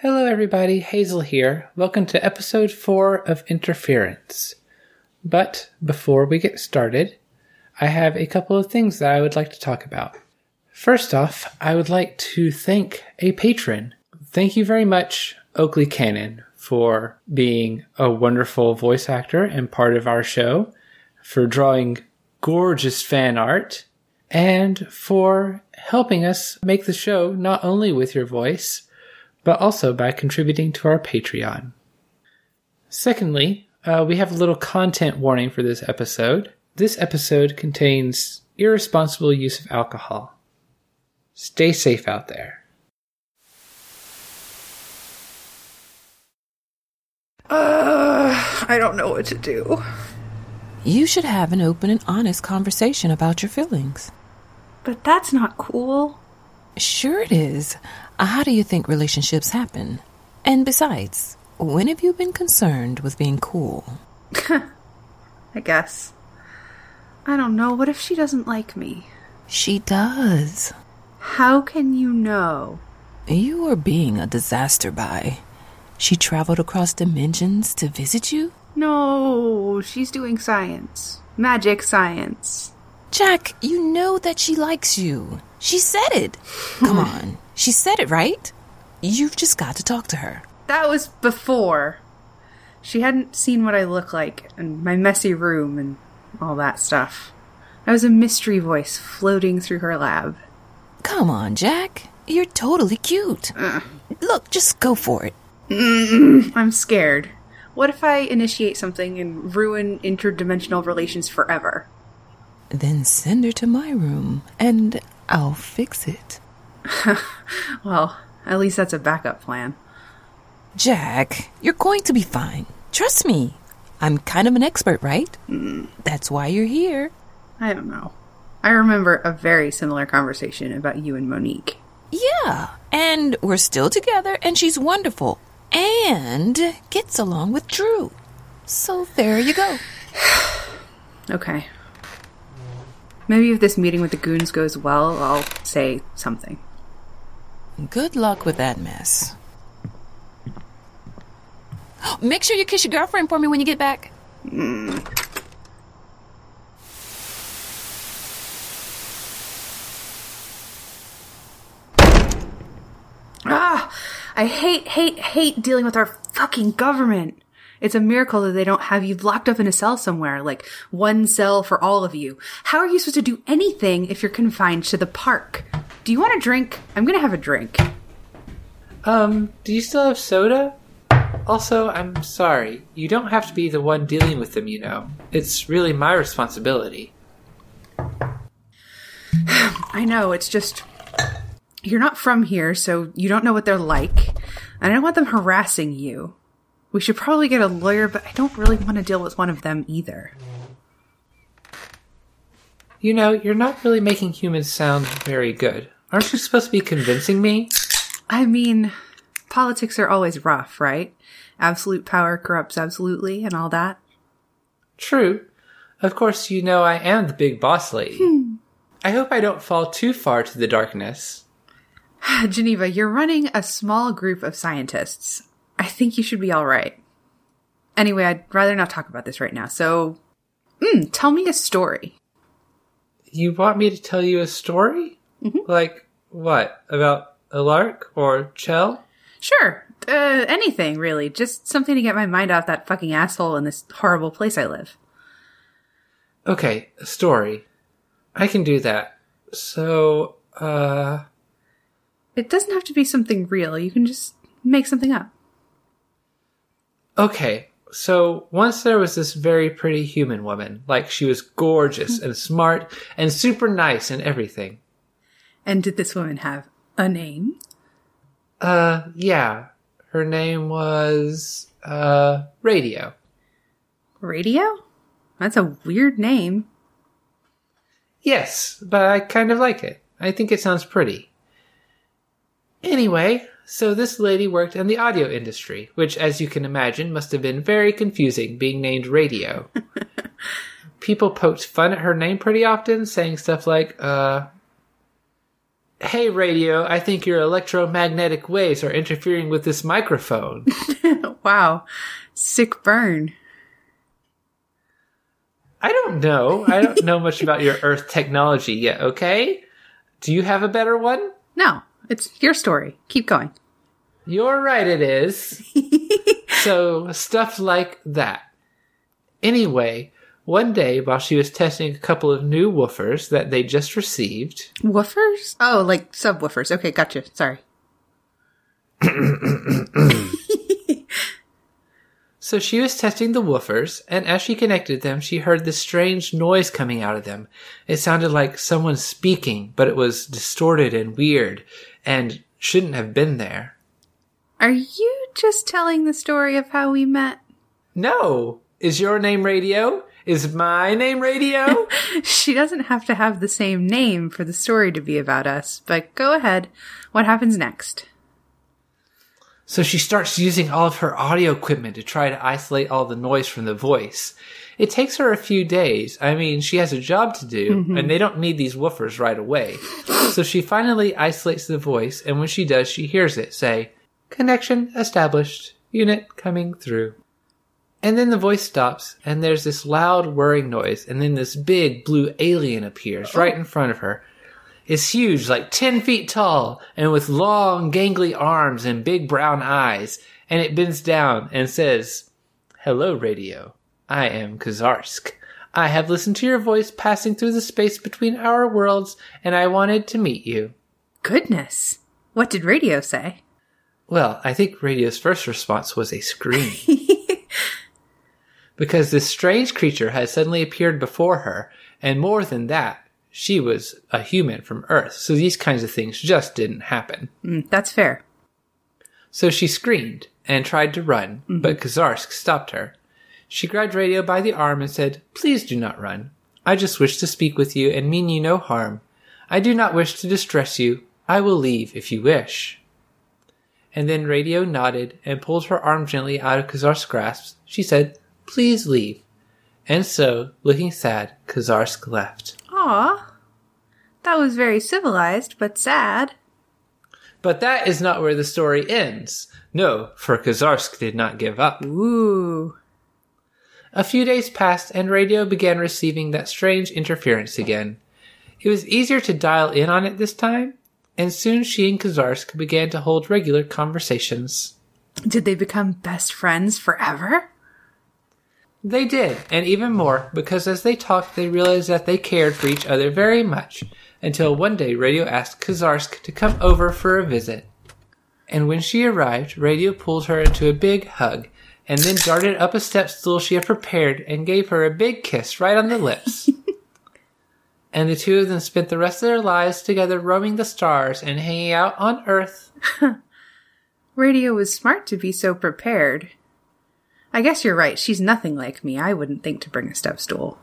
Hello, everybody. Hazel here. Welcome to episode four of Interference. But before we get started, I have a couple of things that I would like to talk about. First off, I would like to thank a patron. Thank you very much, Oakley Cannon, for being a wonderful voice actor and part of our show, for drawing gorgeous fan art, and for helping us make the show not only with your voice, but also by contributing to our Patreon. Secondly, uh, we have a little content warning for this episode. This episode contains irresponsible use of alcohol. Stay safe out there. Uh, I don't know what to do. You should have an open and honest conversation about your feelings. But that's not cool. Sure, it is. How do you think relationships happen? And besides, when have you been concerned with being cool? I guess. I don't know. What if she doesn't like me? She does. How can you know? You are being a disaster by. She traveled across dimensions to visit you? No, she's doing science. Magic science. Jacq, you know that she likes you. She said it. Come on. She said it, right? You've just got to talk to her. That was before. She hadn't seen what I look like and my messy room and all that stuff. I was a mystery voice floating through her lab. Come on, Jacq. You're totally cute. Look, just go for it. I'm scared. What if I initiate something and ruin interdimensional relations forever? Then send her to my room and I'll fix it. Well, at least that's a backup plan. Jacq, you're going to be fine. Trust me. I'm kind of an expert, right? That's why you're here. I don't know. I remember a very similar conversation about you and Monique. Yeah, and we're still together, and she's wonderful. And gets along with Drew. So there you go. Okay. Maybe if this meeting with the goons goes well, I'll say something. Good luck with that mess. Make sure you kiss your girlfriend for me when you get back. Ah! I hate, hate, hate dealing with our fucking government. It's a miracle that they don't have you locked up in a cell somewhere, like one cell for all of you. How are you supposed to do anything if you're confined to the park? Do you want a drink? I'm gonna have a drink. Um, do you still have soda? Also, I'm sorry. You don't have to be the one dealing with them, you know. It's really my responsibility. I know, it's just. You're not from here, so you don't know what they're like. And I don't want them harassing you. We should probably get a lawyer, but I don't really want to deal with one of them either. You know, you're not really making humans sound very good. Aren't you supposed to be convincing me? I mean, politics are always rough, right? Absolute power corrupts absolutely and all that. True. Of course, you know I am the big boss lady. I hope I don't fall too far to the darkness. Geneva, you're running a small group of scientists. I think you should be alright. Anyway, I'd rather not talk about this right now, so. Mm, tell me a story. You want me to tell you a story? Like what? About a lark or Chell? Sure. Uh, anything, really. Just something to get my mind off that fucking asshole in this horrible place I live. Okay, a story. I can do that. So, uh, It doesn't have to be something real. You can just make something up. okay. So once there was this very pretty human woman. Like she was gorgeous and smart and super nice and everything. And did this woman have a name? Uh, yeah. Her name was, uh, Radio. Radio? That's a weird name. Yes, but I kind of like it. I think it sounds pretty. Anyway, so this lady worked in the audio industry, which, as you can imagine, must have been very confusing being named Radio. People poked fun at her name pretty often, saying stuff like, uh, Hey, radio, I think your electromagnetic waves are interfering with this microphone. Wow. Sick burn. I don't know. I don't know much about your Earth technology yet, okay? Do you have a better one? No, it's your story. Keep going. You're right, it is. so, stuff like that. Anyway, one day while she was testing a couple of new woofers that they just received, Woofers? Oh, like subwoofers. Okay, gotcha. Sorry. So she was testing the woofers, and as she connected them, she heard this strange noise coming out of them. It sounded like someone speaking, but it was distorted and weird, and shouldn't have been there. Are you just telling the story of how we met? No! Is your name Radio? Is my name Radio? She doesn't have to have the same name for the story to be about us, but go ahead. What happens next? so she starts using all of her audio equipment to try to isolate all the noise from the voice. It takes her a few days. I mean, she has a job to do, mm-hmm. and they don't need these woofers right away. So she finally isolates the voice, and when she does, she hears it say, Connection established. Unit coming through. And then the voice stops, and there's this loud whirring noise, and then this big blue alien appears right in front of her. It's huge, like 10 feet tall, and with long, gangly arms and big brown eyes, and it bends down and says, Hello, radio. I am Kazarsk. I have listened to your voice passing through the space between our worlds, and I wanted to meet you. Goodness. What did radio say? Well, I think Radio's first response was a scream. because this strange creature had suddenly appeared before her, and more than that, she was a human from Earth, so these kinds of things just didn't happen. Mm, that's fair. So she screamed and tried to run, but Kazarsk stopped her. She grabbed Radio by the arm and said, Please do not run. I just wish to speak with you and mean you no harm. I do not wish to distress you. I will leave if you wish. And then Radio nodded and pulled her arm gently out of Kazarsk's grasp. She said, Please leave. And so, looking sad, Kazarsk left. Aw. That was very civilized, but sad. But that is not where the story ends. No, for Kazarsk did not give up. Ooh. A few days passed and radio began receiving that strange interference again. It was easier to dial in on it this time, and soon she and Kazarsk began to hold regular conversations. Did they become best friends forever? They did, and even more, because as they talked, they realized that they cared for each other very much, until one day Radio asked Kazarsk to come over for a visit. And when she arrived, Radio pulled her into a big hug, and then darted up a step stool she had prepared and gave her a big kiss right on the lips. and the two of them spent the rest of their lives together roaming the stars and hanging out on Earth. Radio was smart to be so prepared. I guess you're right. She's nothing like me. I wouldn't think to bring a step stool.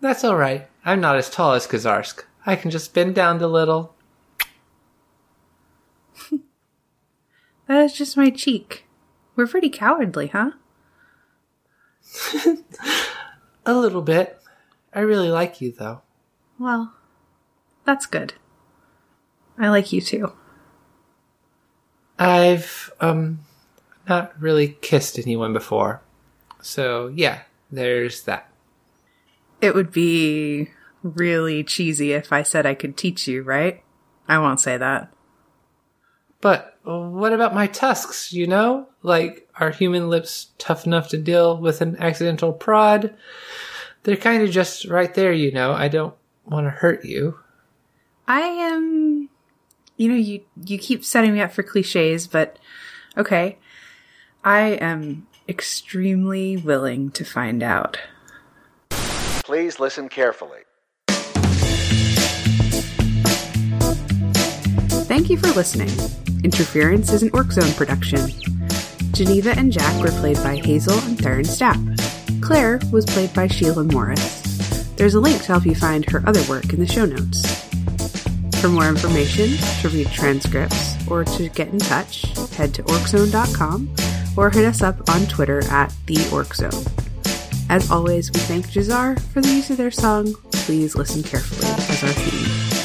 That's all right. I'm not as tall as Kazarsk. I can just bend down a little. That is just my cheek. We're pretty cowardly, huh? A little bit. I really like you, though. Well, that's good. I like you too. I've, um, not really kissed anyone before. So, yeah, there's that. It would be really cheesy if I said I could teach you, right? I won't say that. But what about my tusks, you know? Like, are human lips tough enough to deal with an accidental prod? They're kind of just right there, you know. I don't want to hurt you. I am you know, you you keep setting me up for cliches, but okay. I am extremely willing to find out. Please listen carefully. Thank you for listening. Interference is an Orc Zone production. Geneva and Jacq were played by Hazel and Therin Stapp. Claire was played by Sheila Morris. There's a link to help you find her other work in the show notes. For more information, to read transcripts, or to get in touch, head to orczone.com or hit us up on Twitter at the Orc Zone. As always, we thank Jahzzar for the use of their song Please Listen Carefully as our theme.